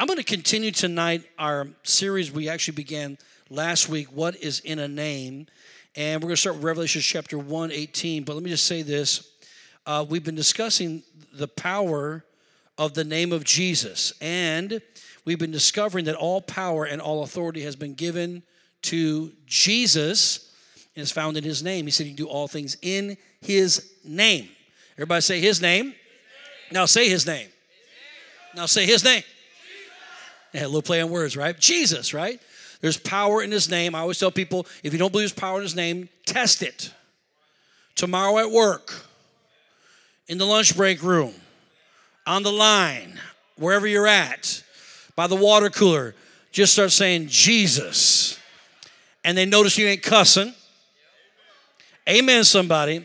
I'm going to continue tonight our series we actually began last week, What is in a Name? And we're going to start with Revelation chapter 1, 18. But let me just say this. Uh, we've been discussing the power of the name of Jesus. And we've been discovering that all power and all authority has been given to Jesus and is found in his name. He said he can do all things in his name. Everybody say his name. His name. Now say his name. his name. Now say his name. Eh, A little play on words, right? Jesus, right? There's power in his name. I always tell people if you don't believe there's power in his name, test it. Tomorrow at work, in the lunch break room, on the line, wherever you're at, by the water cooler, just start saying Jesus. And they notice you ain't cussing. Amen, somebody.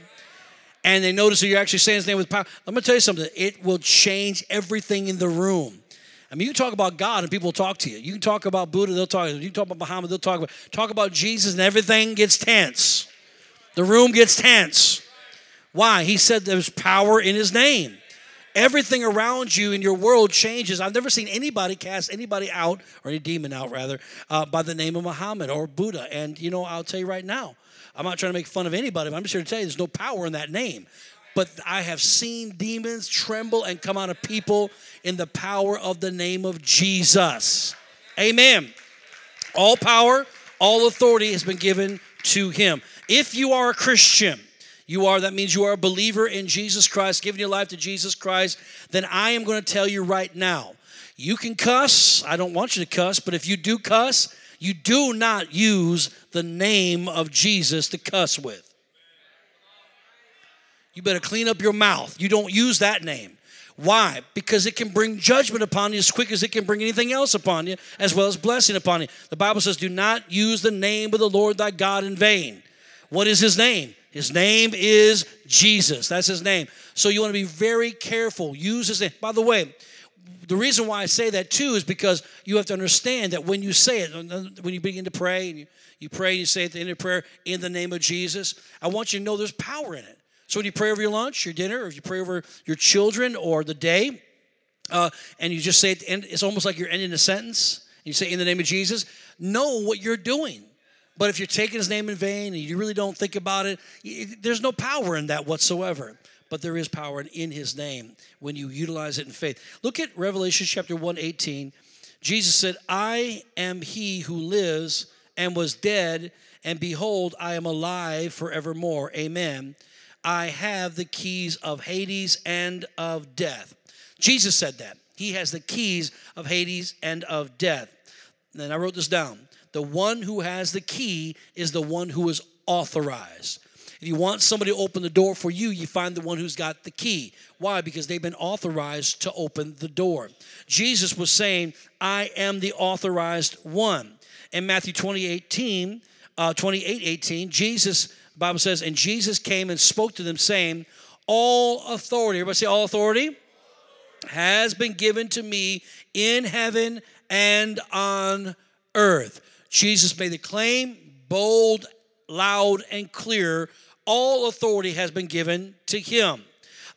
And they notice that you're actually saying his name with power. Let me tell you something. It will change everything in the room. I mean, you talk about God and people talk to you. You can talk about Buddha, they'll talk you. Talk about Muhammad, they'll talk about talk about Jesus, and everything gets tense. The room gets tense. Why? He said there's power in his name. Everything around you in your world changes. I've never seen anybody cast anybody out, or any demon out rather, uh, by the name of Muhammad or Buddha. And you know, I'll tell you right now, I'm not trying to make fun of anybody, but I'm just here to tell you there's no power in that name but I have seen demons tremble and come out of people in the power of the name of Jesus. Amen. All power, all authority has been given to him. If you are a Christian, you are, that means you are a believer in Jesus Christ, giving your life to Jesus Christ, then I am going to tell you right now you can cuss. I don't want you to cuss, but if you do cuss, you do not use the name of Jesus to cuss with. You better clean up your mouth. You don't use that name. Why? Because it can bring judgment upon you as quick as it can bring anything else upon you, as well as blessing upon you. The Bible says, Do not use the name of the Lord thy God in vain. What is his name? His name is Jesus. That's his name. So you want to be very careful. Use his name. By the way, the reason why I say that too is because you have to understand that when you say it, when you begin to pray, and you, you pray and you say at the end of prayer, in the name of Jesus, I want you to know there's power in it. So when you pray over your lunch, your dinner, or if you pray over your children or the day, uh, and you just say it's almost like you're ending a sentence. And You say, in the name of Jesus, know what you're doing. But if you're taking his name in vain and you really don't think about it, there's no power in that whatsoever. But there is power in his name when you utilize it in faith. Look at Revelation chapter 1 18. Jesus said, I am he who lives and was dead, and behold, I am alive forevermore. Amen. I have the keys of Hades and of death. Jesus said that. He has the keys of Hades and of death. Then I wrote this down. The one who has the key is the one who is authorized. If you want somebody to open the door for you, you find the one who's got the key. Why? Because they've been authorized to open the door. Jesus was saying, I am the authorized one. In Matthew 20, 18, uh, 28, 18, Jesus the Bible says, and Jesus came and spoke to them, saying, All authority, everybody say, All authority has been given to me in heaven and on earth. Jesus made the claim, bold, loud, and clear. All authority has been given to him.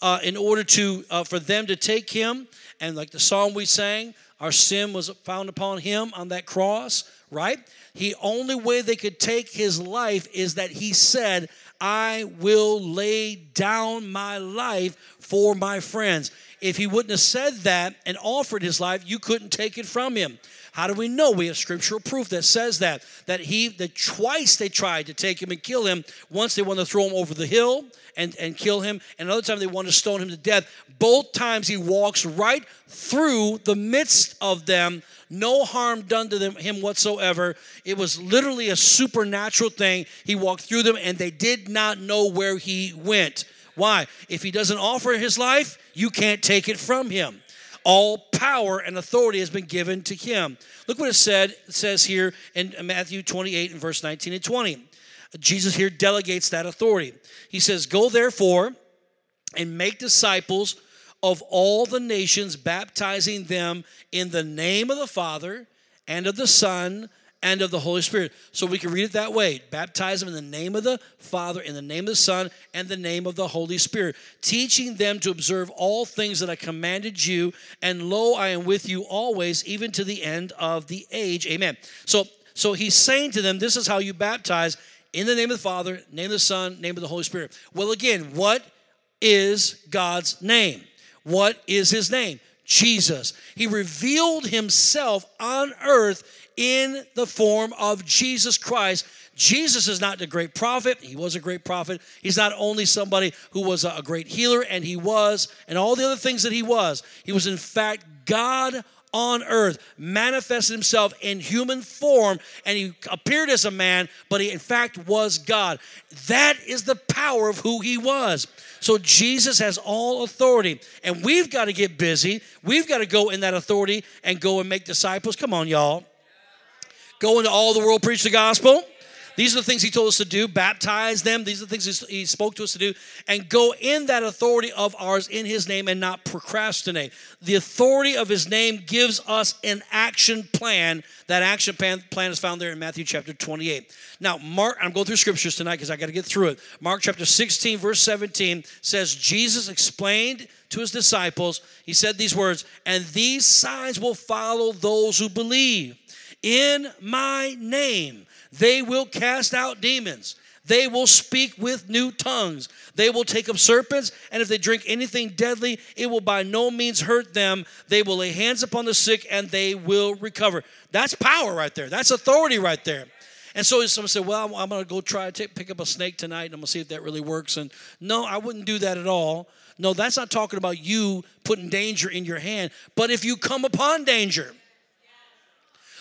Uh, in order to uh, for them to take him, and like the song we sang, our sin was found upon him on that cross, right? He only way they could take his life is that he said, I will lay down my life for my friends. If he wouldn't have said that and offered his life, you couldn't take it from him. How do we know? We have scriptural proof that says that. That he, that twice they tried to take him and kill him. Once they wanted to throw him over the hill and, and kill him, and another time they wanted to stone him to death. Both times he walks right through the midst of them no harm done to them, him whatsoever. It was literally a supernatural thing. He walked through them and they did not know where he went. Why? If he doesn't offer his life, you can't take it from him. All power and authority has been given to him. Look what it said. It says here in Matthew 28 and verse 19 and 20. Jesus here delegates that authority. He says, Go therefore and make disciples of all the nations, baptizing them in the name of the Father and of the Son and of the Holy Spirit. So we can read it that way baptize them in the name of the Father, in the name of the Son, and the name of the Holy Spirit, teaching them to observe all things that I commanded you. And lo, I am with you always, even to the end of the age. Amen. So, so he's saying to them, This is how you baptize in the name of the Father, name of the Son, name of the Holy Spirit. Well, again, what is God's name? What is his name? Jesus. He revealed himself on earth in the form of Jesus Christ. Jesus is not a great prophet. He was a great prophet. He's not only somebody who was a great healer, and he was, and all the other things that he was. He was, in fact, God on earth, manifested himself in human form, and he appeared as a man, but he in fact was God. That is the power of who he was. So Jesus has all authority, and we've got to get busy. We've got to go in that authority and go and make disciples. Come on, y'all. Go into all the world, preach the gospel. These are the things he told us to do baptize them. These are the things he spoke to us to do. And go in that authority of ours in his name and not procrastinate. The authority of his name gives us an action plan. That action plan, plan is found there in Matthew chapter 28. Now, Mark, I'm going through scriptures tonight because I got to get through it. Mark chapter 16, verse 17 says, Jesus explained to his disciples, he said these words, and these signs will follow those who believe. In my name, they will cast out demons. They will speak with new tongues. They will take up serpents, and if they drink anything deadly, it will by no means hurt them. They will lay hands upon the sick, and they will recover. That's power right there. That's authority right there. And so someone said, Well, I'm, going to go try to pick up a snake tonight, and I'm going to see if that really works. And no, I wouldn't do that at all. No, that's not talking about you putting danger in your hand. But if you come upon danger,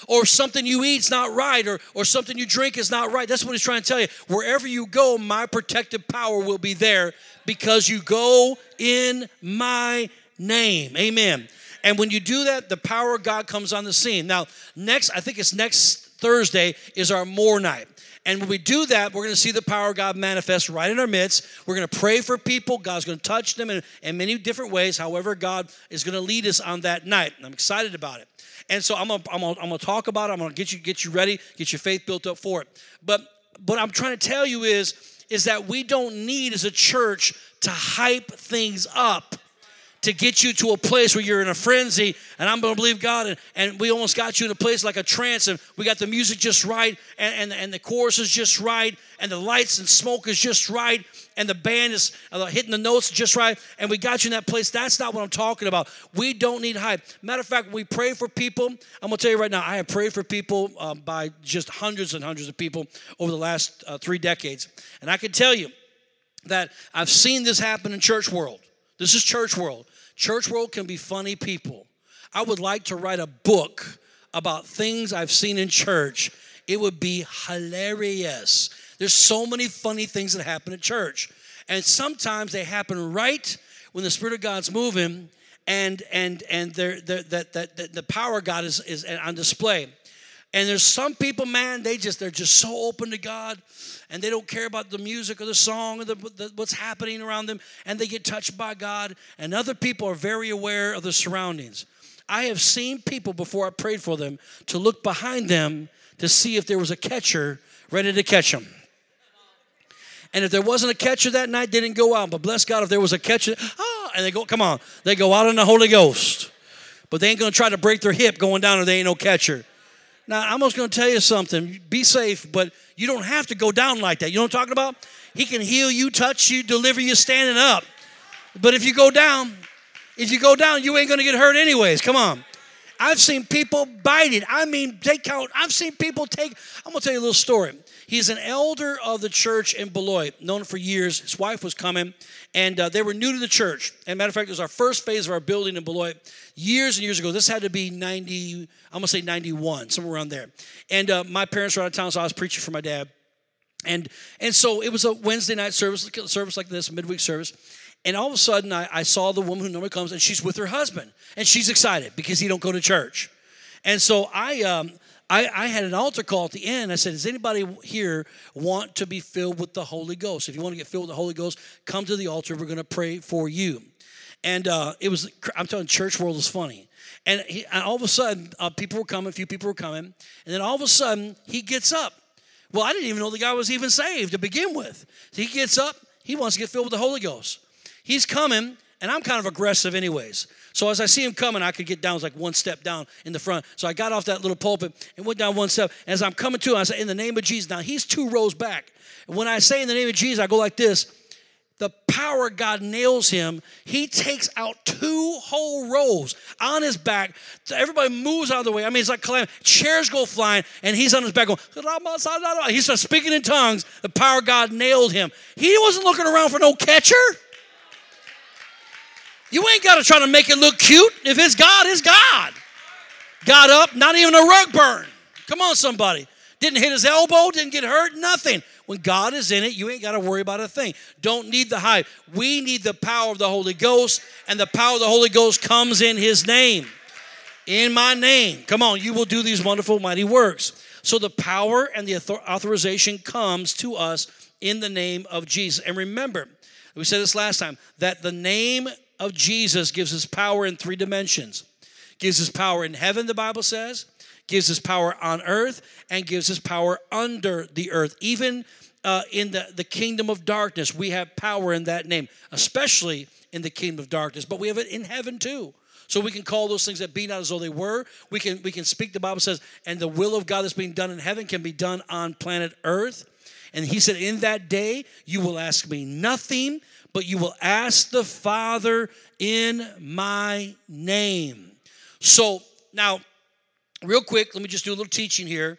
or something you eat's not right, or, or something you drink is not right. That's what he's trying to tell you. Wherever you go, my protective power will be there because you go in my name. Amen. And when you do that, the power of God comes on the scene. Now, next, I think it's next Thursday, is our more night. And when we do that, we're going to see the power of God manifest right in our midst. We're going to pray for people. God's going to touch them in, in many different ways, however, God is going to lead us on that night. And I'm excited about it. And so I'm gonna, I'm gonna, I'm gonna talk about it. I'm gonna get you get you ready, get your faith built up for it. But what I'm trying to tell you is is that we don't need as a church to hype things up to get you to a place where you're in a frenzy and I'm going to believe God. And, and we almost got you in a place like a trance and we got the music just right and, and, and the chorus is just right and the lights and smoke is just right and the band is uh, hitting the notes just right and we got you in that place. That's not what I'm talking about. We don't need hype. Matter of fact, we pray for people. I'm going to tell you right now, I have prayed for people um, by just hundreds and hundreds of people over the last uh, three decades. And I can tell you that I've seen this happen in church world. This is church world. Church world can be funny people. I would like to write a book about things I've seen in church. It would be hilarious. There's so many funny things that happen at church. And sometimes they happen right when the Spirit of God's moving and and and that, that, that the power of God is, is on display. And there's some people, man, they just they're just so open to God, and they don't care about the music or the song or the, the, what's happening around them, and they get touched by God. And other people are very aware of the surroundings. I have seen people before I prayed for them to look behind them to see if there was a catcher ready to catch them. And if there wasn't a catcher that night, they didn't go out. But bless God, if there was a catcher, oh, and they go, come on, they go out in the Holy Ghost. But they ain't gonna try to break their hip going down if they ain't no catcher. Now, I'm just going to tell you something. Be safe, but you don't have to go down like that. You know what I'm talking about? He can heal you, touch you, deliver you standing up. But if you go down, if you go down, you ain't going to get hurt anyways. Come on. I've seen people bite it. I mean, they count. I've seen people take. I'm going to tell you a little story. He's an elder of the church in Beloit, known for years. His wife was coming, and uh, they were new to the church. And matter of fact, it was our first phase of our building in Beloit years and years ago. This had to be 90, I'm gonna say 91, somewhere around there. And uh, my parents were out of town, so I was preaching for my dad. And and so it was a Wednesday night service, a service like this, midweek service. And all of a sudden, I, I saw the woman who normally comes, and she's with her husband, and she's excited because he don't go to church. And so I, um, I, I, had an altar call at the end. I said, Does anybody here want to be filled with the Holy Ghost? If you want to get filled with the Holy Ghost, come to the altar. We're going to pray for you. And uh, it was, I'm telling you, church world is funny. And, he, and all of a sudden, uh, people were coming, a few people were coming. And then all of a sudden, he gets up. Well, I didn't even know the guy was even saved to begin with. So he gets up, he wants to get filled with the Holy Ghost. He's coming, and I'm kind of aggressive, anyways. So as I see him coming, I could get down, like one step down in the front. So I got off that little pulpit and went down one step. As I'm coming to him, I say, In the name of Jesus. Now he's two rows back. And when I say in the name of Jesus, I go like this the power God nails him, he takes out two whole rows on his back. Everybody moves out of the way. I mean, it's like. Chairs go flying, and he's on his back going, he starts speaking in tongues. The power God nailed him. He wasn't looking around for no catcher. You ain't got to try to make it look cute. If it's God, it's God. Got up, not even a rug burn. Come on, somebody. Didn't hit his elbow, didn't get hurt, nothing. When God is in it, you ain't got to worry about a thing. Don't need the hype. We need the power of the Holy Ghost, and the power of the Holy Ghost comes in His name. In my name. Come on, you will do these wonderful, mighty works. So the power and the authorization comes to us in the name of Jesus. And remember, we said this last time, that the name of Jesus gives us power in three dimensions. Gives us power in heaven, the Bible says gives us power on earth and gives us power under the earth. Even uh, in the, the kingdom of darkness, we have power in that name, especially in the kingdom of darkness, but we have it in heaven too. So we can call those things that be not as though they were. We can we can speak. The Bible says, and the will of God that's being done in heaven can be done on planet Earth. And He said, in that day you will ask me nothing, but you will ask the Father in my name. So now real quick, let me just do a little teaching here.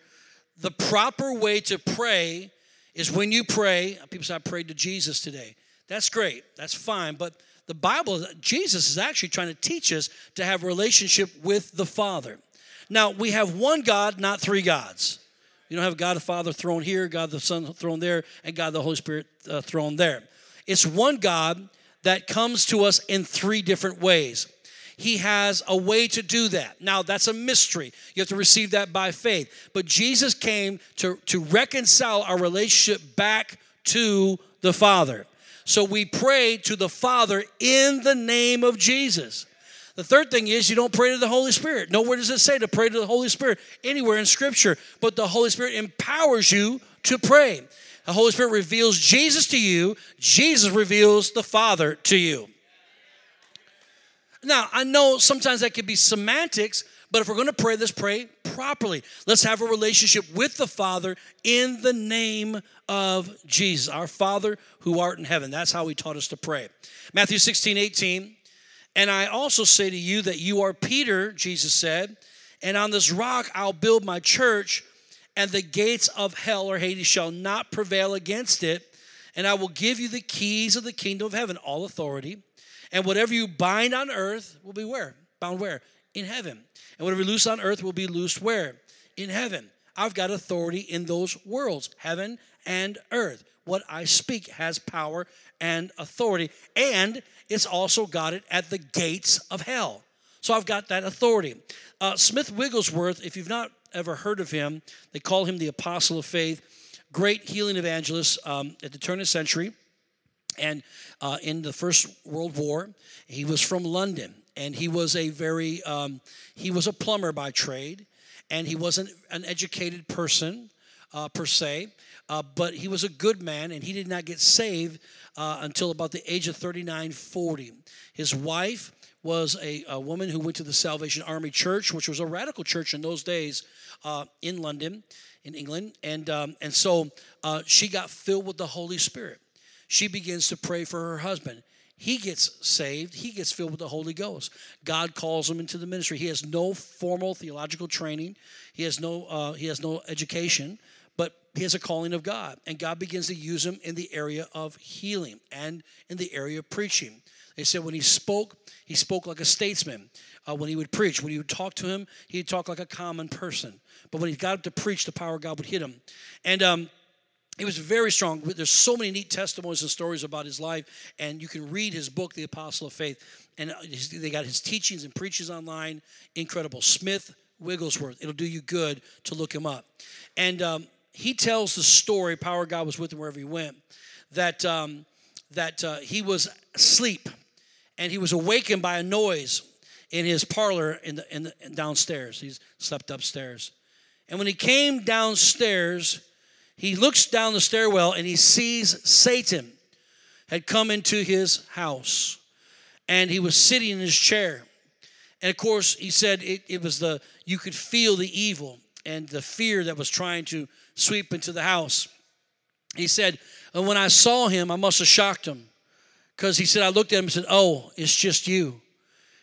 The proper way to pray is when you pray. People say, I prayed to Jesus today. That's great. That's fine. But the Bible, Jesus is actually trying to teach us to have a relationship with the Father. Now, we have one God, not three gods. You don't have God the Father thrown here, God the Son thrown there, and God the Holy Spirit uh, thrown there. It's one God that comes to us in three different ways. He has a way to do that. Now, that's a mystery. You have to receive that by faith. But Jesus came to, to reconcile our relationship back to the Father. So we pray to the Father in the name of Jesus. The third thing is you don't pray to the Holy Spirit. Nowhere does it say to pray to the Holy Spirit anywhere in Scripture, but the Holy Spirit empowers you to pray. The Holy Spirit reveals Jesus to you, Jesus reveals the Father to you. Now, I know sometimes that could be semantics, but if we're going to pray, let's pray properly. Let's have a relationship with the Father in the name of Jesus, our Father who art in heaven. That's how he taught us to pray. Matthew 16, 18. And I also say to you that you are Peter, Jesus said, and on this rock I'll build my church, and the gates of hell or Hades shall not prevail against it. And I will give you the keys of the kingdom of heaven, all authority. And whatever you bind on earth will be where? Bound where? In heaven. And whatever you loose on earth will be loosed where? In heaven. I've got authority in those worlds, heaven and earth. What I speak has power and authority. And it's also got it at the gates of hell. So I've got that authority. Uh, Smith Wigglesworth, if you've not ever heard of him, they call him the apostle of faith, great healing evangelist um, at the turn of the century. And uh, in the First World War, he was from London, and he was a very um, he was a plumber by trade, and he wasn't an educated person uh, per se, uh, but he was a good man, and he did not get saved uh, until about the age of 39, 40. His wife was a, a, woman who went to the Salvation Army Church, which was a radical church in those days uh, in London, in England, and um, and so uh, she got filled with the Holy Spirit she begins to pray for her husband. He gets saved. He gets filled with the Holy Ghost. God calls him into the ministry. He has no formal theological training. He has no uh, he has no education, but he has a calling of God, and God begins to use him in the area of healing and in the area of preaching. They said when he spoke, he spoke like a statesman. Uh, when he would preach, when he would talk to him, he'd talk like a common person. But when he got up to preach, the power of God would hit him. And um, he was very strong. There's so many neat testimonies and stories about his life, and you can read his book, The Apostle of Faith. And uh, they got his teachings and preaches online. Incredible. Smith Wigglesworth. It'll do you good to look him up. And um, he tells the story. Power of God was with him wherever he went. That um, that uh, he was asleep, and he was awakened by a noise. in his parlor in the, in the downstairs. He slept upstairs. And when he came downstairs, he looks down the stairwell and he sees Satan had come into his house. And he was sitting in his chair. And of course, he said it, it was the, you could feel the evil and the fear that was trying to sweep into the house. He said, and when I saw him, I must have shocked him. Because he said, I looked at him and said, Oh, it's just you.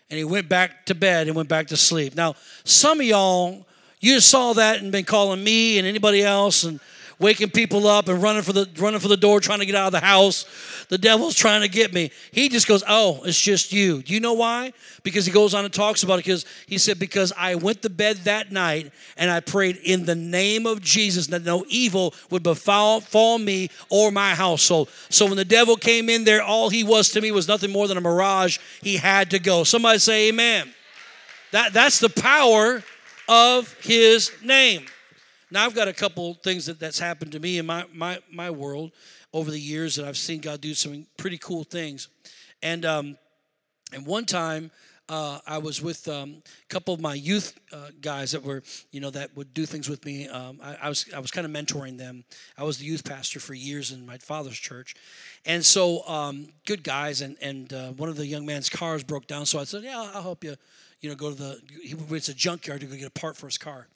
And he went back to bed and went back to sleep. Now, some of y'all, you saw that and been calling me and anybody else and waking people up and running for the running for the door trying to get out of the house. The devil's trying to get me. He just goes oh it's just you. Do you know why? Because he goes on and talks about it because he said because i went to bed that night and i prayed in the name of jesus that no evil would befall fall me or my household. So when the devil came in there all he was to me was nothing more than a mirage. He had to go. Somebody say amen. That, that's the power of his name now I've got a couple things that, that's happened to me in my, my, my world over the years that I've seen God do some pretty cool things. And um, and one time uh, I was with um, a couple of my youth uh, guys that were, you know, that would do things with me. Um, I, I, was I was kind of mentoring them. I was the youth pastor for years in my father's church, and so um, good guys. And and uh, one of the young man's cars broke down, so I said, yeah, I'll help you. You know, go to the. He, it's a junkyard to go get a part for his car.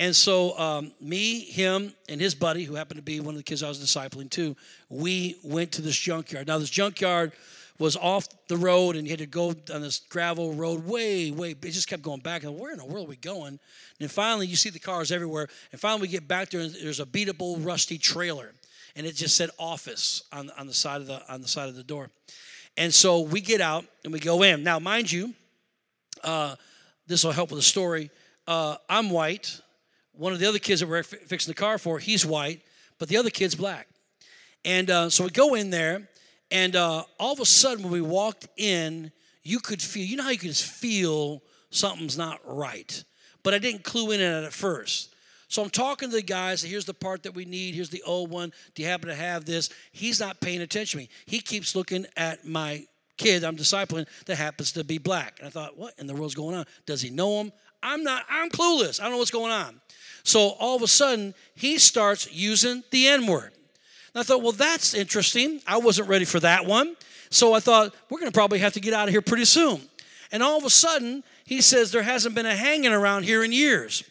And so, um, me, him, and his buddy, who happened to be one of the kids I was discipling too, we went to this junkyard. Now, this junkyard was off the road, and you had to go on this gravel road way, way. It just kept going back. And where in the world are we going? And finally, you see the cars everywhere. And finally, we get back there, and there's a beatable, rusty trailer, and it just said "office" on on the side of the on the side of the door. And so we get out and we go in. Now, mind you, uh, this will help with the story. Uh, I'm white one of the other kids that we're fixing the car for, he's white, but the other kid's black. And uh, so we go in there, and uh, all of a sudden, when we walked in, you could feel, you know how you could just feel something's not right. But I didn't clue in on it at first. So I'm talking to the guys, here's the part that we need, here's the old one. Do you happen to have this? He's not paying attention to me. He keeps looking at my kid I'm discipling that happens to be black. And I thought, what in the world's going on? Does he know him? I'm not, I'm clueless. I don't know what's going on. So all of a sudden, he starts using the N word. And I thought, well, that's interesting. I wasn't ready for that one. So I thought, we're going to probably have to get out of here pretty soon. And all of a sudden, he says, there hasn't been a hanging around here in years.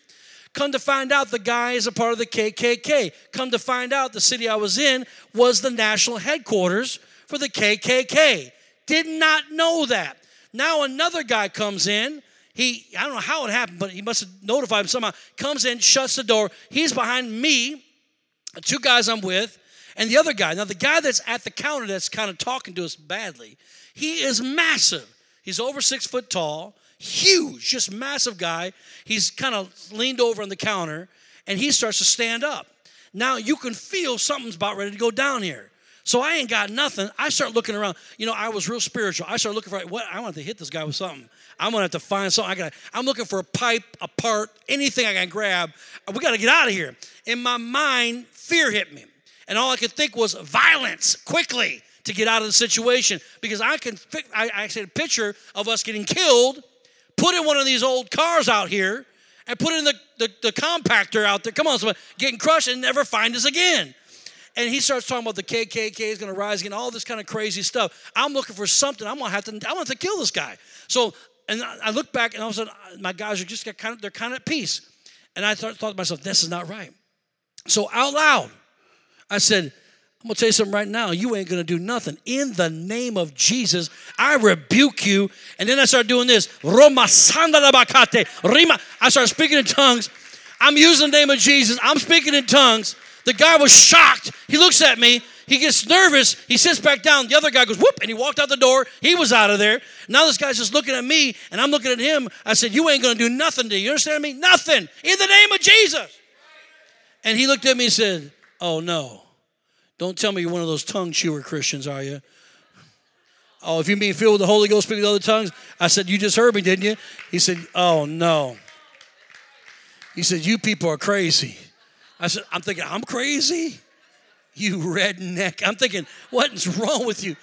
Come to find out, the guy is a part of the KKK. Come to find out, the city I was in was the national headquarters for the KKK. Did not know that. Now another guy comes in he, I don't know how it happened, but he must have notified him somehow. Comes in, shuts the door. He's behind me, two guys I'm with, and the other guy. Now, the guy that's at the counter that's kind of talking to us badly, he is massive. He's over six foot tall, huge, just massive guy. He's kind of leaned over on the counter, and he starts to stand up. Now you can feel something's about ready to go down here. So I ain't got nothing. I start looking around. You know, I was real spiritual. I started looking for what I want to hit this guy with something. I'm gonna have to find something. I got. I'm looking for a pipe, a part, anything I can grab. Uh, we got to get out of here. In my mind, fear hit me, and all I could think was violence quickly to get out of the situation because I can. I, I said a picture of us getting killed, put in one of these old cars out here, and put in the, the, the compactor out there. Come on, somebody, getting crushed and never find us again and he starts talking about the KKK is going to rise again, all this kind of crazy stuff. I'm looking for something. I'm going to have to. I want to kill this guy. So and I look back and all of a sudden my guys are just kind of they're kind of at peace. And I thought, thought to myself, this is not right. So out loud, I said, I'm gonna tell you something right now. You ain't gonna do nothing. In the name of Jesus, I rebuke you. And then I start doing this. Roma Rima. I start speaking in tongues. I'm using the name of Jesus. I'm speaking in tongues. The guy was shocked. He looks at me. He gets nervous. He sits back down. The other guy goes, whoop, and he walked out the door. He was out of there. Now this guy's just looking at me, and I'm looking at him. I said, You ain't going to do nothing to you. You understand me? Nothing. In the name of Jesus. And he looked at me and said, Oh, no. Don't tell me you're one of those tongue chewer Christians, are you? Oh, if you mean filled with the Holy Ghost, speaking other tongues? I said, You just heard me, didn't you? He said, Oh, no. He said, You people are crazy. I said, I'm thinking, I'm crazy? you redneck. I'm thinking, what is wrong with you?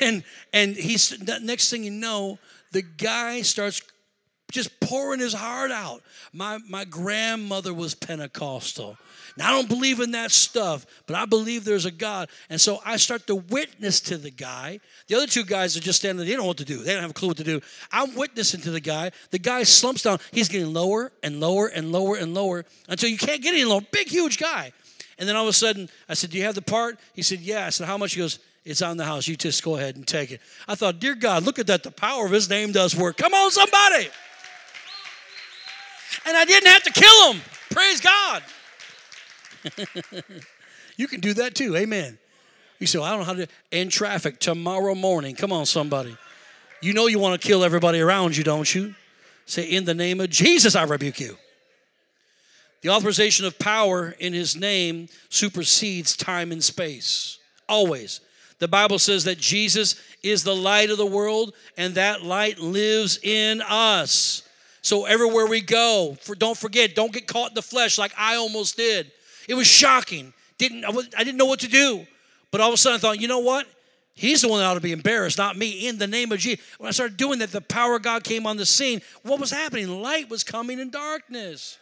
And and he's next thing you know, The guy starts just pouring his heart out. My, my grandmother was Pentecostal. Now, I don't believe in that stuff, but I believe there's a God. And so I start to witness to the guy. The other two guys are just standing there. They don't know what to do. They don't have a clue what to do. I'm witnessing to the guy. The guy slumps down. He's getting lower and lower and lower and lower until you can't get any lower. Big, huge guy. And then all of a sudden, I said, Do you have the part? He said, Yeah. I said, How much? He goes, It's on the house. You just go ahead and take it. I thought, Dear God, look at that. The power of his name does work. Come on, somebody. And I didn't have to kill him. Praise God. you can do that too. Amen. You say, well, I don't know how to in traffic tomorrow morning. Come on, somebody. You know you want to kill everybody around you, don't you? Say, in the name of Jesus, I rebuke you. The authorization of power in his name supersedes time and space. Always. The Bible says that Jesus is the light of the world, and that light lives in us. So everywhere we go, for, don't forget, don't get caught in the flesh like I almost did. It was shocking. Didn't I, I didn't know what to do. But all of a sudden I thought, you know what? He's the one that ought to be embarrassed, not me. In the name of Jesus. When I started doing that, the power of God came on the scene. What was happening? Light was coming in darkness.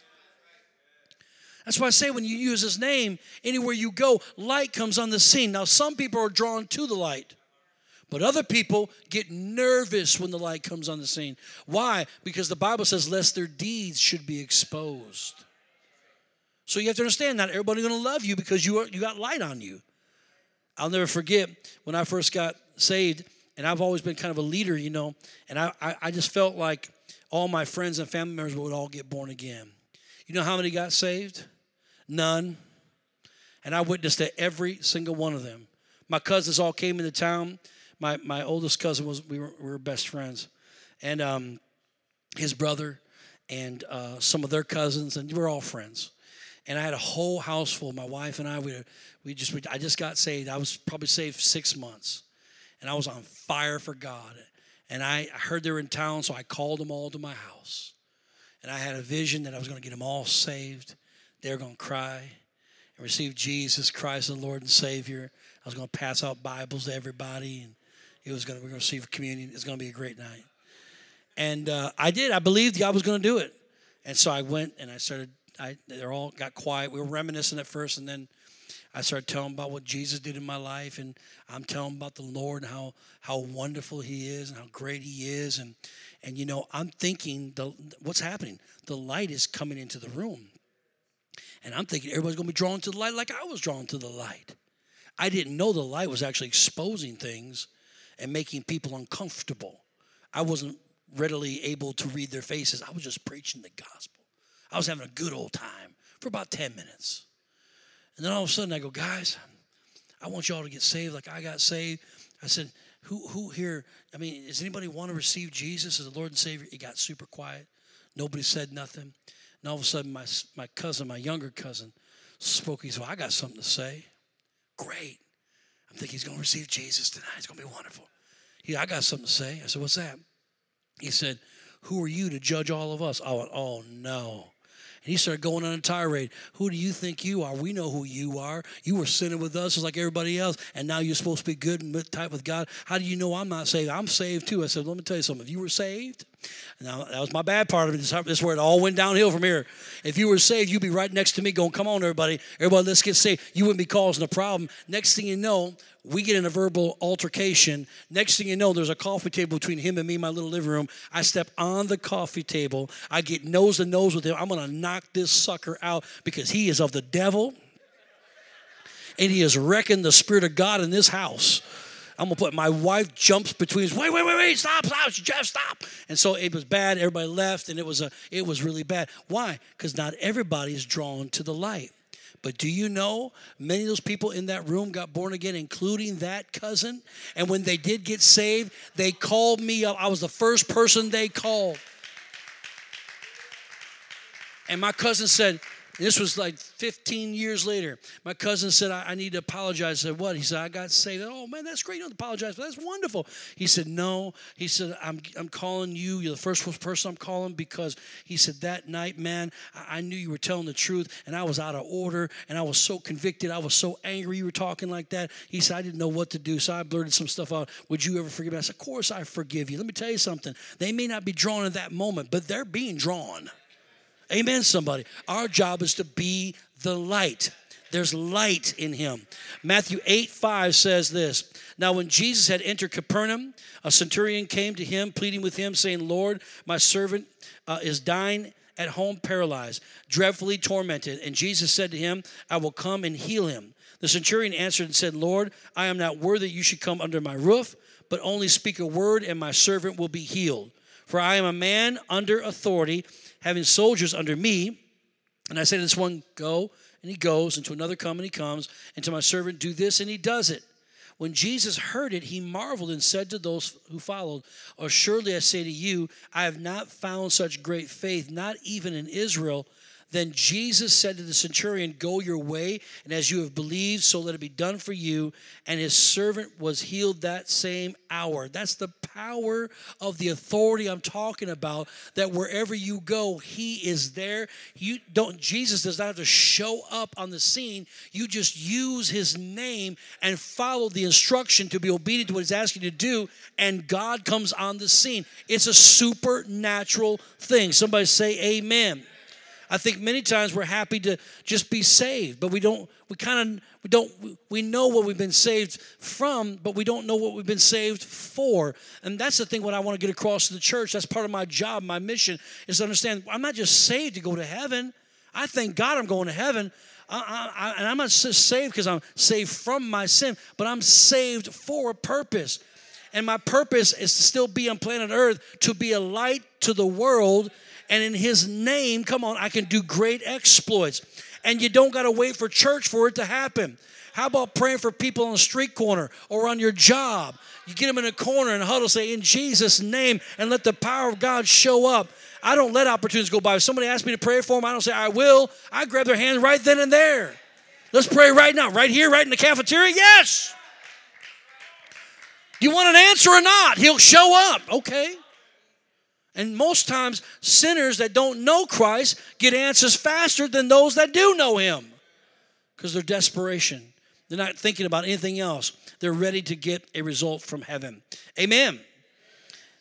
That's why I say when you use his name, anywhere you go, light comes on the scene. Now, some people are drawn to the light, but other people get nervous when the light comes on the scene. Why? Because the Bible says, lest their deeds should be exposed. So you have to understand not everybody's going to love you because you are, you got light on you. I'll never forget when I first got saved, and I've always been kind of a leader, you know, and I, I, I just felt like all my friends and family members would all get born again. You know how many got saved? None. And I witnessed to every single one of them. My cousins all came into town. My, my oldest cousin was, we were, we were best friends. And um, his brother and uh, some of their cousins, and we were all friends and I had a whole house full. My wife and I, we, we just, we, I just got saved. I was probably saved six months, and I was on fire for God. And I heard they were in town, so I called them all to my house. And I had a vision that I was going to get them all saved. They were going to cry and receive Jesus Christ, the Lord and Savior. I was going to pass out Bibles to everybody, and it was going to, we are going to receive communion. It's going to be a great night. And uh, I did. I believed God was going to do it. And so I went and I started I, they're all got quiet. We were reminiscing at first, and then I started telling about what Jesus did in my life, and I'm telling about the Lord and how how wonderful He is and how great He is, and and you know I'm thinking the what's happening. The light is coming into the room, and I'm thinking everybody's going to be drawn to the light like I was drawn to the light. I didn't know the light was actually exposing things and making people uncomfortable. I wasn't readily able to read their faces. I was just preaching the gospel. I was having a good old time for about 10 minutes. And then all of a sudden I go, guys, I want y'all to get saved like I got saved. I said, who, who here, I mean, does anybody want to receive Jesus as the Lord and Savior? It got super quiet. Nobody said nothing. And all of a sudden, my, my cousin, my younger cousin, spoke. He said, well, I got something to say. Great. I'm thinking he's going to receive Jesus tonight. It's going to be wonderful. He, I got something to say. I said, what's that? He said, who are you to judge all of us? I went, oh, no. And he started going on a tirade. Who do you think you are? We know who you are. You were sinning with us just like everybody else, and now you're supposed to be good and tight with God. How do you know I'm not saved? I'm saved too. I said, let me tell you something. If you were saved, now that was my bad part of it. This is where it all went downhill from here. If you were saved, you'd be right next to me going, come on, everybody. Everybody, let's get saved. You wouldn't be causing a problem. Next thing you know, we get in a verbal altercation. Next thing you know, there's a coffee table between him and me in my little living room. I step on the coffee table. I get nose to nose with him. I'm going to knock this sucker out because he is of the devil and he is wrecking the Spirit of God in this house. I'm gonna put my wife jumps between. Wait, wait, wait, wait! Stop, stop, Jeff, stop! And so it was bad. Everybody left, and it was a, it was really bad. Why? Because not everybody is drawn to the light. But do you know many of those people in that room got born again, including that cousin? And when they did get saved, they called me up. I was the first person they called. And my cousin said, This was like 15 years later. My cousin said, I, I, need to apologize. I said, What? He said, I got saved. oh, man, that's great. You don't apologize. but That's wonderful. He said, No. He said, I'm, I'm calling you. You're the first person I'm calling because he said, That night, man, I, I knew you were telling the truth and I was out of order and I was so convicted. I was so angry you were talking like that. He said, I didn't know what to do. So I blurted some stuff out. Would you ever forgive me? I said, Of course I forgive you. Let me tell you something. They may not be drawn in that moment, but they're being drawn. Amen, somebody. Our job is to be the light. There's light in him. Matthew 8 5 says this Now, when Jesus had entered Capernaum, a centurion came to him, pleading with him, saying, Lord, my servant uh, is dying at home, paralyzed, dreadfully tormented. And Jesus said to him, I will come and heal him. The centurion answered and said, Lord, I am not worthy you should come under my roof, but only speak a word, and my servant will be healed. For I am a man under authority having soldiers under me. And I say to this one, Go, and he goes, and to another, Come, and he comes, and to my servant, Do this, and he does it. When Jesus heard it, he marveled and said to those who followed, Assuredly I say to you, I have not found such great faith, not even in Israel. Then Jesus said to the centurion, Go your way, and as you have believed, so let it be done for you. And his servant was healed that same hour. That's the power of the authority I'm talking about, that wherever you go, he is there. You don't Jesus does not have to show up on the scene. You just use his name and follow the instruction to be obedient to what he's asking you to do, and God comes on the scene. It's a supernatural thing. Somebody say amen. I think many times we're happy to just be saved, but we don't, we kind of, we don't, we know what we've been saved from, but we don't know what we've been saved for. And that's the thing what I want to get across to the church. That's part of my job, my mission, is to understand I'm not just saved to go to heaven. I thank God I'm going to heaven. I, I, and I'm not just saved because I'm saved from my sin, but I'm saved for a purpose. And my purpose is to still be on planet Earth, to be a light to the world and in his name, come on, I can do great exploits. And you don't got to wait for church for it to happen. How about praying for people on the street corner or on your job? You get them in a corner and huddle, say, in Jesus' name, and let the power of God show up. I don't let opportunities go by. If somebody asks me to pray for them, I don't say, I will. I grab their hand right then and there. Let's pray right now, right here, right in the cafeteria. Yes. Do you want an answer or not? He'll show up. Okay. And most times, sinners that don't know Christ get answers faster than those that do know Him because they're desperation. They're not thinking about anything else. They're ready to get a result from heaven. Amen.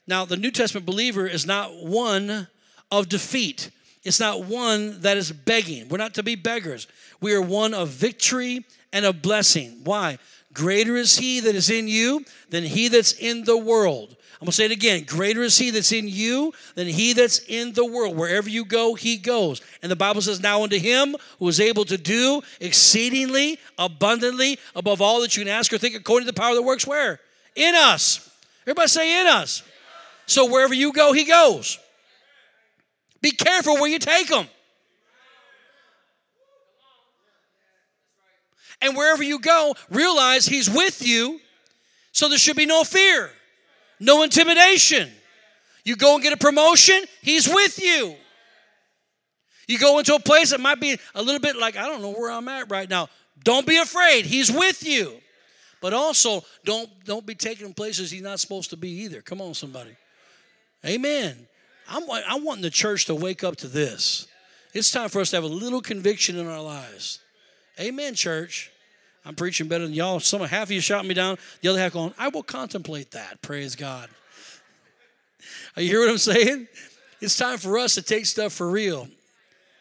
Now, the New Testament believer is not one of defeat. It's not one that is begging. We're not to be beggars. We are one of victory and of blessing. Why? Greater is he that is in you than he that's in the world. I'm going to say it again. Greater is he that's in you than he that's in the world. Wherever you go, he goes. And the Bible says, Now unto him who is able to do exceedingly abundantly above all that you can ask or think according to the power that works where? In us. Everybody say in us. So wherever you go, he goes. Be careful where you take him. And wherever you go, realize he's with you, so there should be no fear no intimidation. You go and get a promotion, he's with you. You go into a place that might be a little bit like, I don't know where I'm at right now. Don't be afraid, he's with you. But also, don't, don't be taken in places he's not supposed to be either. Come on, somebody. Amen. I'm, I'm wanting the church to wake up to this. It's time for us to have a little conviction in our lives. Amen, church. I'm preaching better than y'all. Some half of you shot me down. The other half going, I will contemplate that. Praise God. Are you hear what I'm saying? It's time for us to take stuff for real.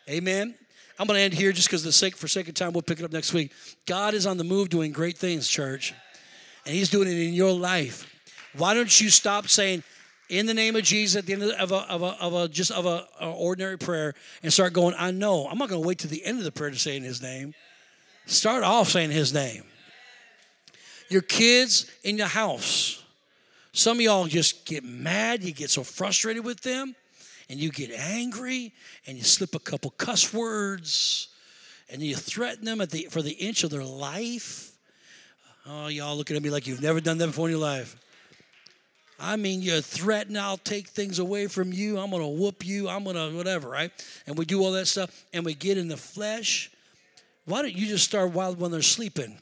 Amen. I'm going to end here just because the sake for sake of time. We'll pick it up next week. God is on the move doing great things, church, and He's doing it in your life. Why don't you stop saying, "In the name of Jesus" at the end of a, of a, of a just of a, a ordinary prayer, and start going? I know. I'm not going to wait to the end of the prayer to say in His name. Start off saying his name. Your kids in your house. Some of y'all just get mad, you get so frustrated with them, and you get angry, and you slip a couple cuss words, and you threaten them at the, for the inch of their life. Oh, y'all looking at me like you've never done that before in your life. I mean, you're threaten, I'll take things away from you. I'm to whoop you. I'm to whatever, right? And we do all that stuff and we get in the flesh. Why don't you just start while when they're sleeping?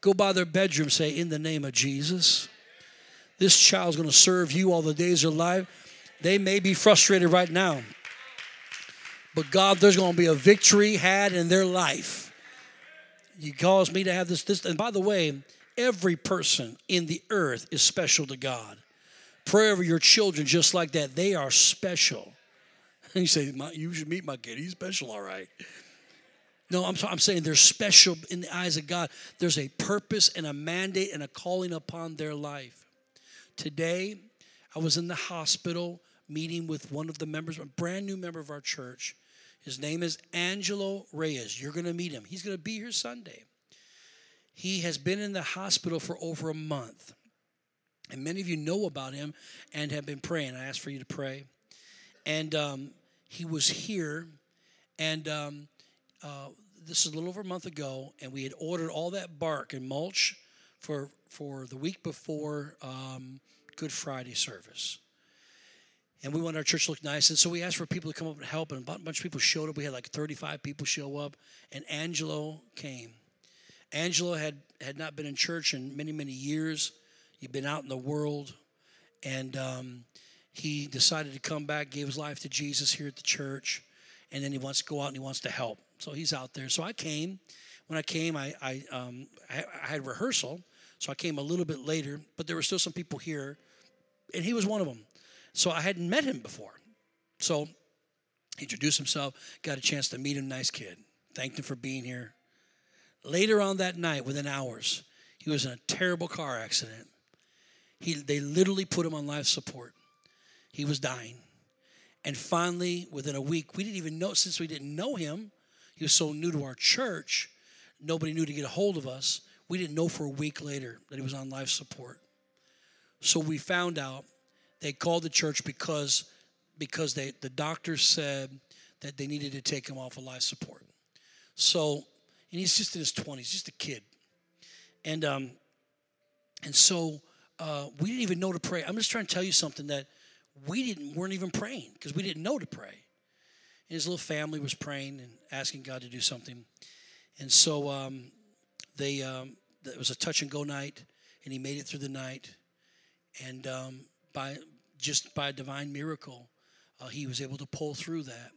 Go by their bedroom, say, In the name of Jesus, this child's going to serve you all the days of life. They may be frustrated right now, but God, there's going to be a victory had in their life. You caused me to have this, this. And by the way, every person in the earth is special to God. Pray over your children just like that. They are special. And you say, You should meet my kid. He's special, all right. No, I'm, I'm saying they're special in the eyes of God. There's a purpose and a mandate and a calling upon their life. Today, I was in the hospital meeting with one of the members, a brand new member of our church. His name is Angelo Reyes. You're going to meet him. He's going to be here Sunday. He has been in the hospital for over a month. And many of you know about him and have been praying. I asked for you to pray. And um, he was here, and um, uh, this is a little over a month ago, and we had ordered all that bark and mulch for for the week before um, Good Friday service. And we wanted our church to look nice, and so we asked for people to come up and help. And a bunch of people showed up. We had like 35 people show up, and Angelo came. Angelo had had not been in church in many many years. He'd been out in the world, and um, he decided to come back, gave his life to Jesus here at the church, and then he wants to go out and he wants to help. So he's out there. So I came. When I came, I I, um, I, I had rehearsal, so I came a little bit later, but there were still some people here, and he was one of them. So I hadn't met him before. So he introduced himself, got a chance to meet him, nice kid. Thanked him for being here. Later on that night, within hours, he was in a terrible car accident. He, they literally put him on life support. He was dying. And finally, within a week, we didn't even know, since we didn't know him, he was so new to our church, nobody knew to get a hold of us. We didn't know for a week later that he was on life support. So we found out they called the church because because they the doctor said that they needed to take him off of life support. So, and he's just in his 20s, just a kid. And um and so uh, we didn't even know to pray. I'm just trying to tell you something that we didn't weren't even praying because we didn't know to pray. His little family was praying and asking God to do something. And so um, they um, it was a touch and go night, and he made it through the night. And um, by just by a divine miracle, uh, he was able to pull through that,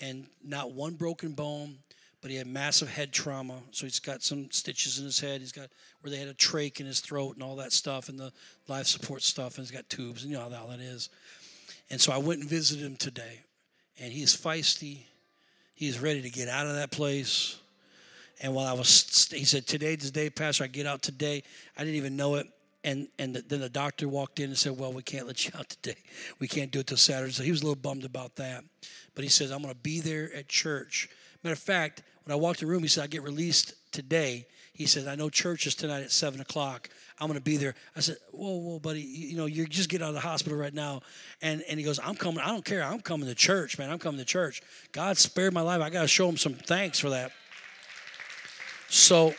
and not one broken bone, but he had massive head trauma. So he's got some stitches in his head. He's got where they had a trach in his throat and all that stuff, and the life support stuff, and he's got tubes, and you know how that is. And so I went and visited him today, and he's feisty. He's ready to get out of that place. And while I was, he said, "Today's the day, Pastor. I get out today." I didn't even know it. And and the, then the doctor walked in and said, "Well, we can't let you out today. We can't do it till Saturday." So he was a little bummed about that. But he says, "I'm going to be there at church." Matter of fact, when I walked in the room, he said, "I get released today." He said, "I know church is tonight at seven o'clock. I'm going to be there." I said, "Whoa, whoa, buddy! You, you know, you just get out of the hospital right now." And and he goes, "I'm coming. I don't care. I'm coming to church, man. I'm coming to church. God spared my life. I got to show him some thanks for that." So,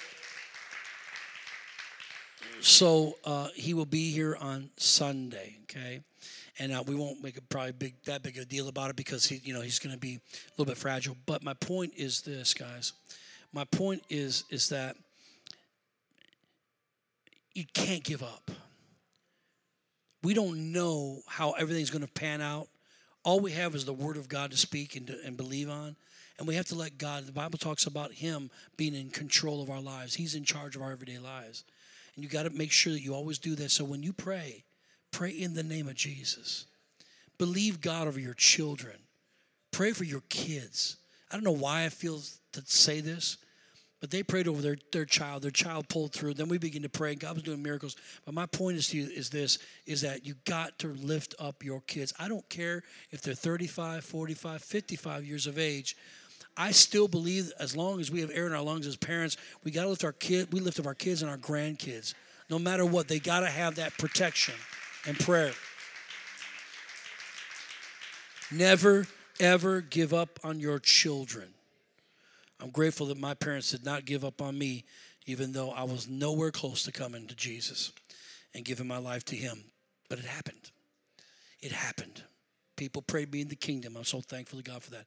so uh, he will be here on Sunday. Okay, and uh, we won't make a probably big that big a deal about it because he, you know, he's going to be a little bit fragile. But my point is this, guys. My point is is that you can't give up. We don't know how everything's going to pan out. All we have is the Word of God to speak and, to, and believe on. And we have to let God, the Bible talks about Him being in control of our lives. He's in charge of our everyday lives. And you got to make sure that you always do that. So when you pray, pray in the name of Jesus. Believe God over your children. Pray for your kids. I don't know why I feel to say this, but they prayed over their, their child. Their child pulled through. Then we begin to pray. God was doing miracles. But my point is to you is this is that you got to lift up your kids. I don't care if they're 35, 45, 55 years of age. I still believe as long as we have air in our lungs as parents, we got to lift our kid, we lift up our kids and our grandkids. No matter what, they got to have that protection and prayer. Never, ever give up on your children. I'm grateful that my parents did not give up on me, even though I was nowhere close to coming to Jesus and giving my life to Him. But it happened. It happened. People prayed me in the kingdom. I'm so thankful to God for that.